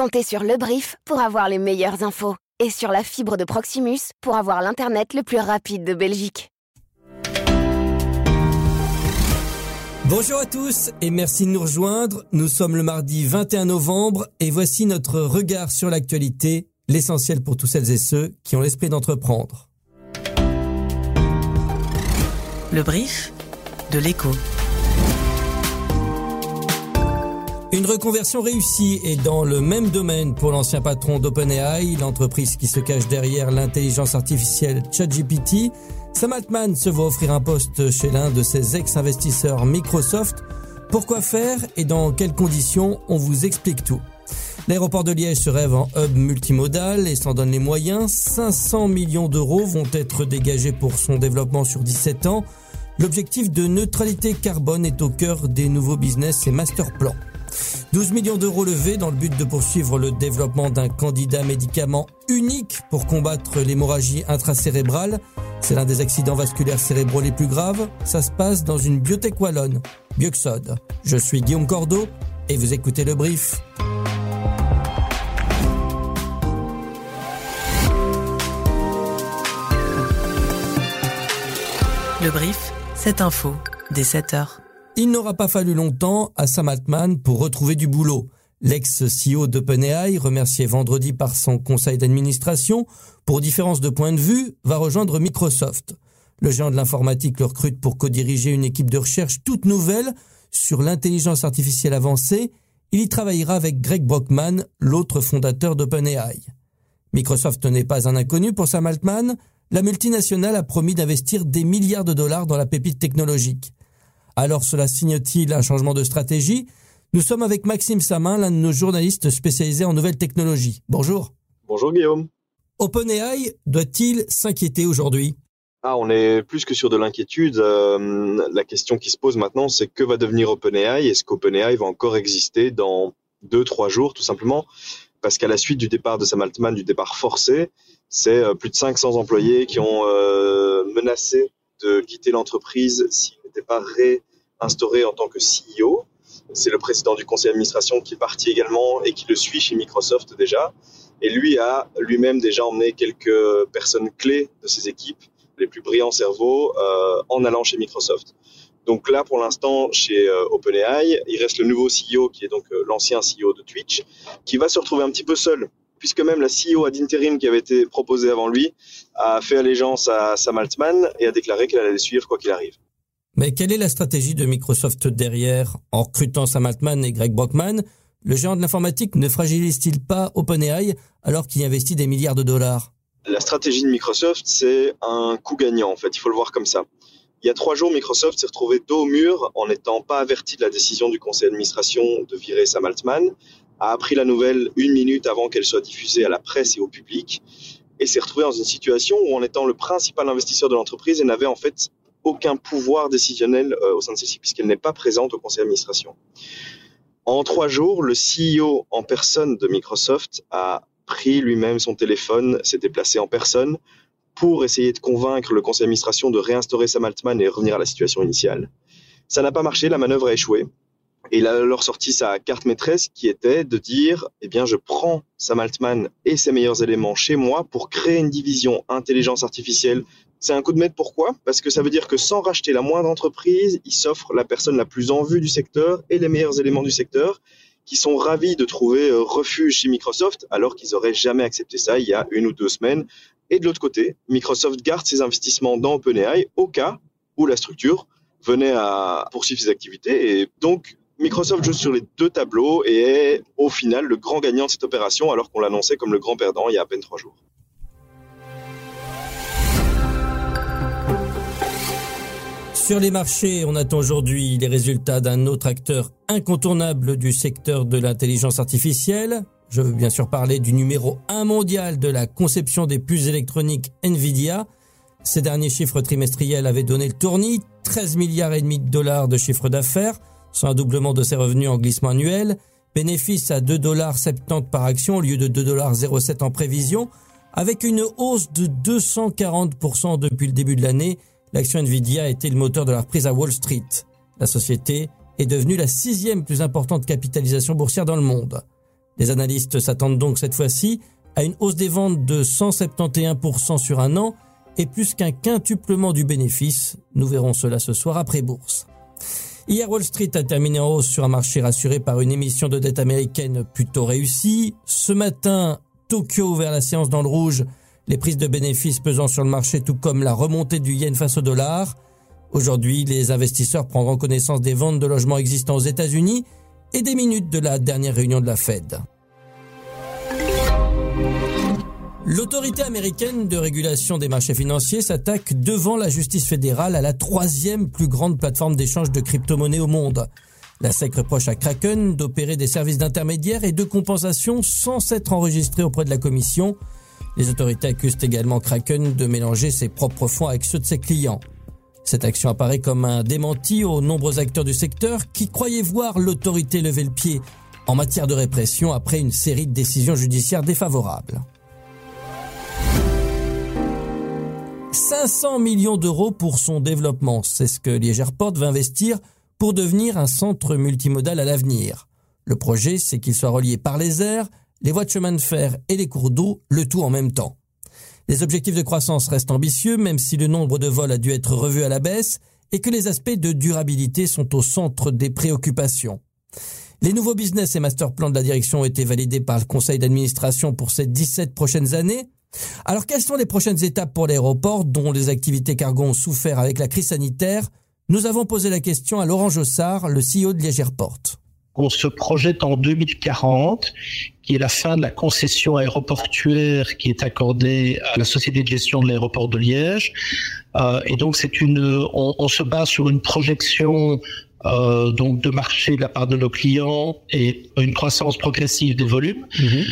Comptez sur le brief pour avoir les meilleures infos et sur la fibre de Proximus pour avoir l'Internet le plus rapide de Belgique. Bonjour à tous et merci de nous rejoindre. Nous sommes le mardi 21 novembre et voici notre regard sur l'actualité, l'essentiel pour tous celles et ceux qui ont l'esprit d'entreprendre. Le brief de l'écho. Une reconversion réussie est dans le même domaine pour l'ancien patron d'OpenAI, l'entreprise qui se cache derrière l'intelligence artificielle ChatGPT. Sam Altman se voit offrir un poste chez l'un de ses ex-investisseurs Microsoft. Pourquoi faire et dans quelles conditions On vous explique tout. L'aéroport de Liège se rêve en hub multimodal et s'en donne les moyens. 500 millions d'euros vont être dégagés pour son développement sur 17 ans. L'objectif de neutralité carbone est au cœur des nouveaux business et master plans. 12 millions d'euros levés dans le but de poursuivre le développement d'un candidat médicament unique pour combattre l'hémorragie intracérébrale. C'est l'un des accidents vasculaires cérébraux les plus graves. Ça se passe dans une biotech wallonne, Bioxode. Je suis Guillaume Cordeau et vous écoutez le brief. Le brief, cette info, dès 7 heures. Il n'aura pas fallu longtemps à Sam Altman pour retrouver du boulot. L'ex-CEO d'OpenAI, remercié vendredi par son conseil d'administration, pour différence de point de vue, va rejoindre Microsoft. Le géant de l'informatique le recrute pour co-diriger une équipe de recherche toute nouvelle sur l'intelligence artificielle avancée. Il y travaillera avec Greg Brockman, l'autre fondateur d'OpenAI. Microsoft n'est pas un inconnu pour Sam Altman. La multinationale a promis d'investir des milliards de dollars dans la pépite technologique. Alors cela signe-t-il un changement de stratégie? Nous sommes avec Maxime Samin, l'un de nos journalistes spécialisés en nouvelles technologies. Bonjour. Bonjour Guillaume. OpenAI doit-il s'inquiéter aujourd'hui? Ah, on est plus que sur de l'inquiétude. Euh, la question qui se pose maintenant, c'est que va devenir OpenAI? Est-ce qu'OpenAI va encore exister dans deux, trois jours, tout simplement? Parce qu'à la suite du départ de Sam Altman, du départ forcé, c'est euh, plus de 500 employés qui ont euh, menacé de quitter l'entreprise s'ils n'étaient pas réinstaurés en tant que CEO. C'est le président du conseil d'administration qui est parti également et qui le suit chez Microsoft déjà. Et lui a lui-même déjà emmené quelques personnes clés de ses équipes, les plus brillants cerveaux, euh, en allant chez Microsoft. Donc là, pour l'instant, chez euh, OpenAI, il reste le nouveau CEO qui est donc euh, l'ancien CEO de Twitch, qui va se retrouver un petit peu seul, puisque même la CEO ad interim qui avait été proposée avant lui a fait allégeance à Sam Altman et a déclaré qu'elle allait suivre quoi qu'il arrive. Mais quelle est la stratégie de Microsoft derrière en recrutant Sam Altman et Greg Brockman Le géant de l'informatique ne fragilise-t-il pas OpenAI alors qu'il investit des milliards de dollars La stratégie de Microsoft, c'est un coup gagnant en fait, il faut le voir comme ça. Il y a trois jours, Microsoft s'est retrouvé dos au mur en n'étant pas averti de la décision du conseil d'administration de virer Sam Altman, a appris la nouvelle une minute avant qu'elle soit diffusée à la presse et au public, et s'est retrouvé dans une situation où en étant le principal investisseur de l'entreprise, elle n'avait en fait aucun pouvoir décisionnel euh, au sein de celle-ci, puisqu'elle n'est pas présente au conseil d'administration. En trois jours, le CEO en personne de Microsoft a pris lui-même son téléphone, s'est déplacé en personne pour essayer de convaincre le conseil d'administration de réinstaurer Sam Altman et revenir à la situation initiale. Ça n'a pas marché, la manœuvre a échoué. Et il a alors sorti sa carte maîtresse qui était de dire, eh bien, je prends Sam Altman et ses meilleurs éléments chez moi pour créer une division intelligence artificielle c'est un coup de maître pourquoi? Parce que ça veut dire que sans racheter la moindre entreprise, il s'offre la personne la plus en vue du secteur et les meilleurs éléments du secteur qui sont ravis de trouver euh, refuge chez Microsoft alors qu'ils auraient jamais accepté ça il y a une ou deux semaines. Et de l'autre côté, Microsoft garde ses investissements dans OpenAI au cas où la structure venait à poursuivre ses activités. Et donc, Microsoft joue sur les deux tableaux et est au final le grand gagnant de cette opération alors qu'on l'annonçait comme le grand perdant il y a à peine trois jours. Sur les marchés, on attend aujourd'hui les résultats d'un autre acteur incontournable du secteur de l'intelligence artificielle. Je veux bien sûr parler du numéro 1 mondial de la conception des puces électroniques Nvidia. Ces derniers chiffres trimestriels avaient donné le tournis, 13 milliards et demi de dollars de chiffre d'affaires, soit un doublement de ses revenus en glissement annuel, bénéfice à 2,70 dollars par action au lieu de 2,07 dollars en prévision, avec une hausse de 240% depuis le début de l'année l'action Nvidia a été le moteur de la reprise à Wall Street. La société est devenue la sixième plus importante capitalisation boursière dans le monde. Les analystes s'attendent donc cette fois-ci à une hausse des ventes de 171% sur un an et plus qu'un quintuplement du bénéfice. Nous verrons cela ce soir après bourse. Hier, Wall Street a terminé en hausse sur un marché rassuré par une émission de dette américaine plutôt réussie. Ce matin, Tokyo ouvert la séance dans le rouge, les prises de bénéfices pesant sur le marché tout comme la remontée du yen face au dollar. Aujourd'hui, les investisseurs prendront connaissance des ventes de logements existants aux États-Unis et des minutes de la dernière réunion de la Fed. L'autorité américaine de régulation des marchés financiers s'attaque devant la justice fédérale à la troisième plus grande plateforme d'échange de crypto-monnaies au monde. La SEC reproche à Kraken d'opérer des services d'intermédiaire et de compensation sans s'être enregistré auprès de la commission. Les autorités accusent également Kraken de mélanger ses propres fonds avec ceux de ses clients. Cette action apparaît comme un démenti aux nombreux acteurs du secteur qui croyaient voir l'autorité lever le pied en matière de répression après une série de décisions judiciaires défavorables. 500 millions d'euros pour son développement. C'est ce que Liège Airport va investir pour devenir un centre multimodal à l'avenir. Le projet, c'est qu'il soit relié par les airs, les voies de chemin de fer et les cours d'eau, le tout en même temps. Les objectifs de croissance restent ambitieux, même si le nombre de vols a dû être revu à la baisse et que les aspects de durabilité sont au centre des préoccupations. Les nouveaux business et master plans de la direction ont été validés par le conseil d'administration pour ces 17 prochaines années. Alors quelles sont les prochaines étapes pour l'aéroport dont les activités cargo ont souffert avec la crise sanitaire? Nous avons posé la question à Laurent Jossard, le CEO de Liège Airport. On se projette en 2040, qui est la fin de la concession aéroportuaire qui est accordée à la société de gestion de l'aéroport de Liège. Euh, et donc c'est une, on, se base sur une projection euh, donc de marché de la part de nos clients et une croissance progressive des volumes. Mhm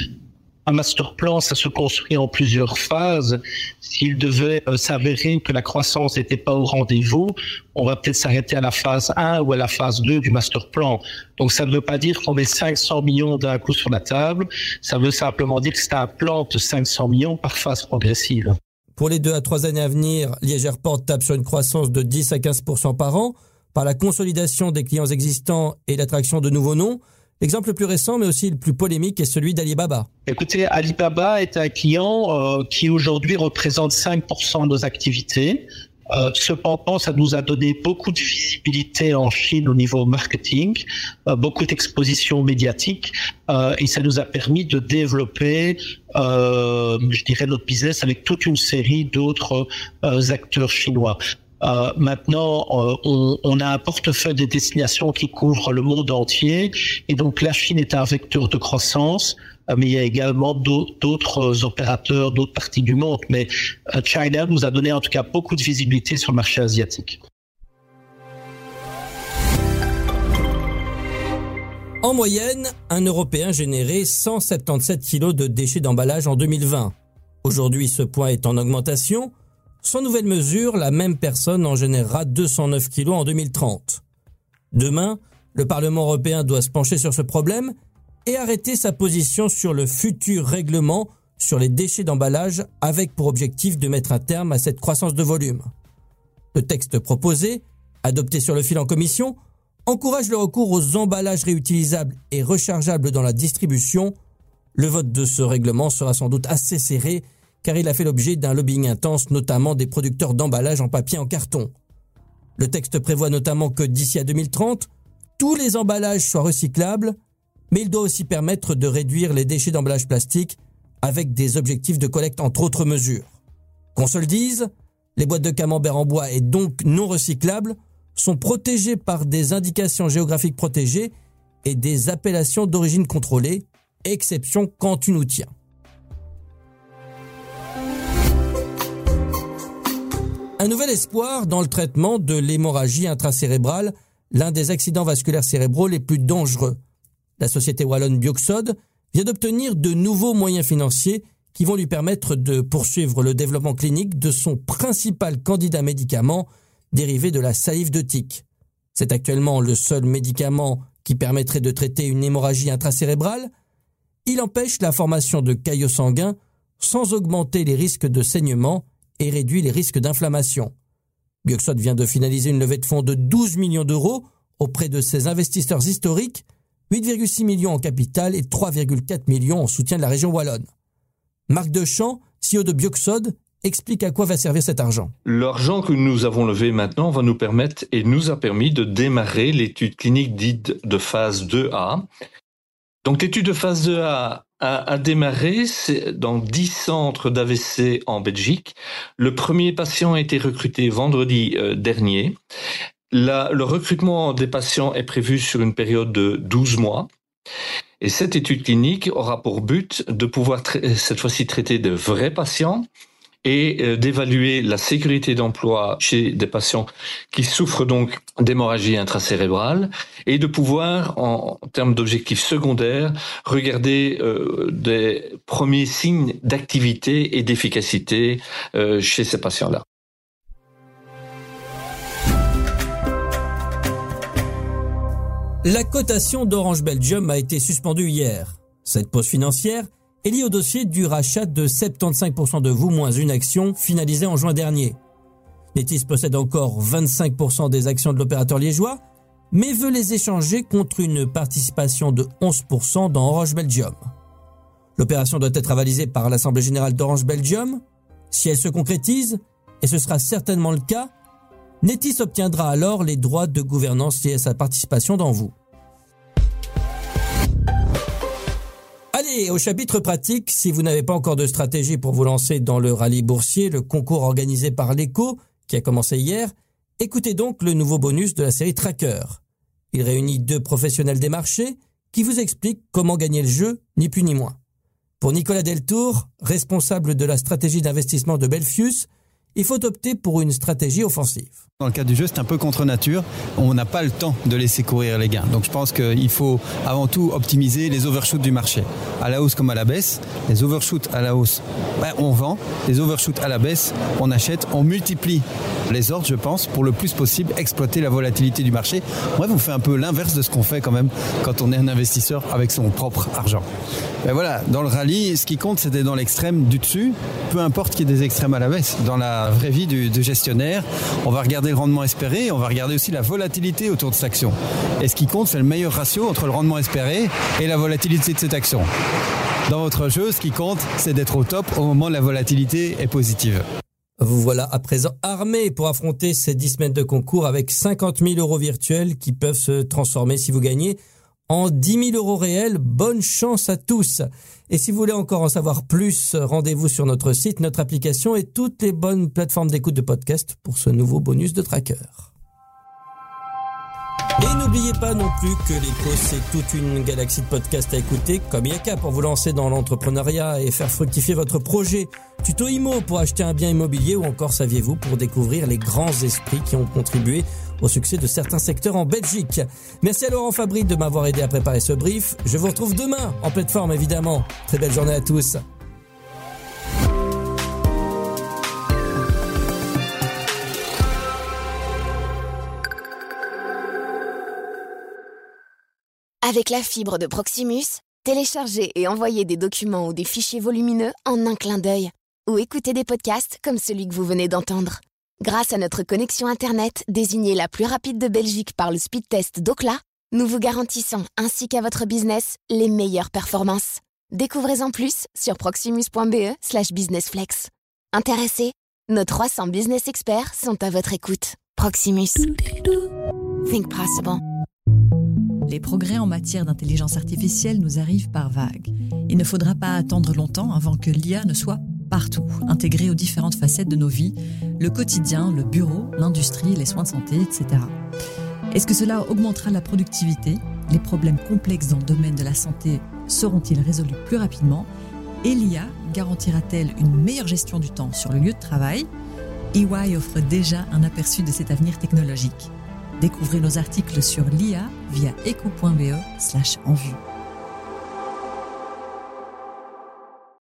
un master plan, ça se construit en plusieurs phases. S'il devait euh, s'avérer que la croissance n'était pas au rendez-vous, on va peut-être s'arrêter à la phase 1 ou à la phase 2 du master plan. Donc ça ne veut pas dire qu'on met 500 millions d'un coup sur la table, ça veut simplement dire que c'est un plan de 500 millions par phase progressive. Pour les deux à trois années à venir, Liège Airport tape sur une croissance de 10 à 15 par an par la consolidation des clients existants et l'attraction de nouveaux noms. L'exemple le plus récent, mais aussi le plus polémique, est celui d'Alibaba. Écoutez, Alibaba est un client euh, qui aujourd'hui représente 5% de nos activités. Euh, cependant, ça nous a donné beaucoup de visibilité en Chine au niveau marketing, euh, beaucoup d'exposition médiatique, euh, et ça nous a permis de développer, euh, je dirais, notre business avec toute une série d'autres acteurs chinois. Euh, maintenant, euh, on, on, a un portefeuille de destinations qui couvre le monde entier, et donc la Chine est un vecteur de croissance, euh, mais il y a également d'autres opérateurs, d'autres parties du monde. Mais China nous a donné en tout cas beaucoup de visibilité sur le marché asiatique. En moyenne, un Européen générait 177 kg de déchets d'emballage en 2020. Aujourd'hui, ce point est en augmentation sans nouvelle mesure, la même personne en générera 209 kilos en 2030. Demain, le Parlement européen doit se pencher sur ce problème et arrêter sa position sur le futur règlement sur les déchets d'emballage avec pour objectif de mettre un terme à cette croissance de volume. Le texte proposé, adopté sur le fil en commission, encourage le recours aux emballages réutilisables et rechargeables dans la distribution. Le vote de ce règlement sera sans doute assez serré car il a fait l'objet d'un lobbying intense, notamment des producteurs d'emballage en papier en carton. Le texte prévoit notamment que d'ici à 2030, tous les emballages soient recyclables, mais il doit aussi permettre de réduire les déchets d'emballage plastique avec des objectifs de collecte entre autres mesures. Qu'on se le dise, les boîtes de camembert en bois et donc non recyclables sont protégées par des indications géographiques protégées et des appellations d'origine contrôlée, exception quand tu nous tiens. Un nouvel espoir dans le traitement de l'hémorragie intracérébrale, l'un des accidents vasculaires cérébraux les plus dangereux. La société wallonne Bioxode vient d'obtenir de nouveaux moyens financiers qui vont lui permettre de poursuivre le développement clinique de son principal candidat médicament dérivé de la salive de tic. C'est actuellement le seul médicament qui permettrait de traiter une hémorragie intracérébrale. Il empêche la formation de caillots sanguins sans augmenter les risques de saignement et réduit les risques d'inflammation. Bioxode vient de finaliser une levée de fonds de 12 millions d'euros auprès de ses investisseurs historiques, 8,6 millions en capital et 3,4 millions en soutien de la région wallonne. Marc Dechamp, CEO de Bioxode, explique à quoi va servir cet argent. L'argent que nous avons levé maintenant va nous permettre et nous a permis de démarrer l'étude clinique dite de phase 2A. Donc l'étude de phase 2A a, démarré dans 10 centres d'AVC en Belgique. Le premier patient a été recruté vendredi euh, dernier. le recrutement des patients est prévu sur une période de 12 mois. Et cette étude clinique aura pour but de pouvoir cette fois-ci traiter de vrais patients et euh, d'évaluer la sécurité d'emploi chez des patients qui souffrent donc d'hémorragie intracérébrale et de pouvoir, en, termes d'objectifs secondaires, regarder euh, des premiers signes d'activité et d'efficacité euh, chez ces patients-là. La cotation d'Orange Belgium a été suspendue hier. Cette pause financière est liée au dossier du rachat de 75% de vous moins une action finalisée en juin dernier. Netis possède encore 25% des actions de l'opérateur liégeois, mais veut les échanger contre une participation de 11% dans Orange Belgium. L'opération doit être avalisée par l'Assemblée générale d'Orange Belgium. Si elle se concrétise, et ce sera certainement le cas, Netis obtiendra alors les droits de gouvernance liés à sa participation dans vous. Allez, au chapitre pratique, si vous n'avez pas encore de stratégie pour vous lancer dans le rallye boursier, le concours organisé par l'ECO, qui a commencé hier, écoutez donc le nouveau bonus de la série Tracker. Il réunit deux professionnels des marchés qui vous expliquent comment gagner le jeu, ni plus ni moins. Pour Nicolas Deltour, responsable de la stratégie d'investissement de Belfius, il faut opter pour une stratégie offensive. Dans le cas du jeu, c'est un peu contre nature. On n'a pas le temps de laisser courir les gains. Donc je pense qu'il faut avant tout optimiser les overshoots du marché, à la hausse comme à la baisse. Les overshoots à la hausse, ben, on vend. Les overshoots à la baisse, on achète. On multiplie les ordres, je pense, pour le plus possible exploiter la volatilité du marché. Bref, on fait un peu l'inverse de ce qu'on fait quand même quand on est un investisseur avec son propre argent. Ben voilà, dans le rallye, ce qui compte, c'était dans l'extrême du dessus, peu importe qu'il y ait des extrêmes à la baisse. Vraie vie du, du gestionnaire, on va regarder le rendement espéré on va regarder aussi la volatilité autour de cette action. Et ce qui compte, c'est le meilleur ratio entre le rendement espéré et la volatilité de cette action. Dans votre jeu, ce qui compte, c'est d'être au top au moment où la volatilité est positive. Vous voilà à présent armé pour affronter ces 10 semaines de concours avec 50 000 euros virtuels qui peuvent se transformer si vous gagnez en 10 000 euros réels. Bonne chance à tous. Et si vous voulez encore en savoir plus, rendez-vous sur notre site, notre application et toutes les bonnes plateformes d'écoute de podcast pour ce nouveau bonus de tracker. Et n'oubliez pas non plus que l'écho, c'est toute une galaxie de podcasts à écouter, comme Yaka pour vous lancer dans l'entrepreneuriat et faire fructifier votre projet, Tuto Imo pour acheter un bien immobilier ou encore saviez-vous pour découvrir les grands esprits qui ont contribué au succès de certains secteurs en Belgique. Merci à Laurent Fabry de m'avoir aidé à préparer ce brief. Je vous retrouve demain, en pleine forme évidemment. Très belle journée à tous. Avec la fibre de Proximus, téléchargez et envoyez des documents ou des fichiers volumineux en un clin d'œil. Ou écoutez des podcasts comme celui que vous venez d'entendre. Grâce à notre connexion Internet désignée la plus rapide de Belgique par le speed test d'Ocla, nous vous garantissons ainsi qu'à votre business les meilleures performances. Découvrez-en plus sur proximus.be slash businessflex. Intéressés Nos 300 business experts sont à votre écoute. Proximus. Think possible. Les progrès en matière d'intelligence artificielle nous arrivent par vagues. Il ne faudra pas attendre longtemps avant que l'IA ne soit partout, intégré aux différentes facettes de nos vies, le quotidien, le bureau, l'industrie, les soins de santé, etc. Est-ce que cela augmentera la productivité? Les problèmes complexes dans le domaine de la santé seront-ils résolus plus rapidement? Et l'IA garantira-t-elle une meilleure gestion du temps sur le lieu de travail? EY offre déjà un aperçu de cet avenir technologique. Découvrez nos articles sur l'IA via eco.be slash en vue.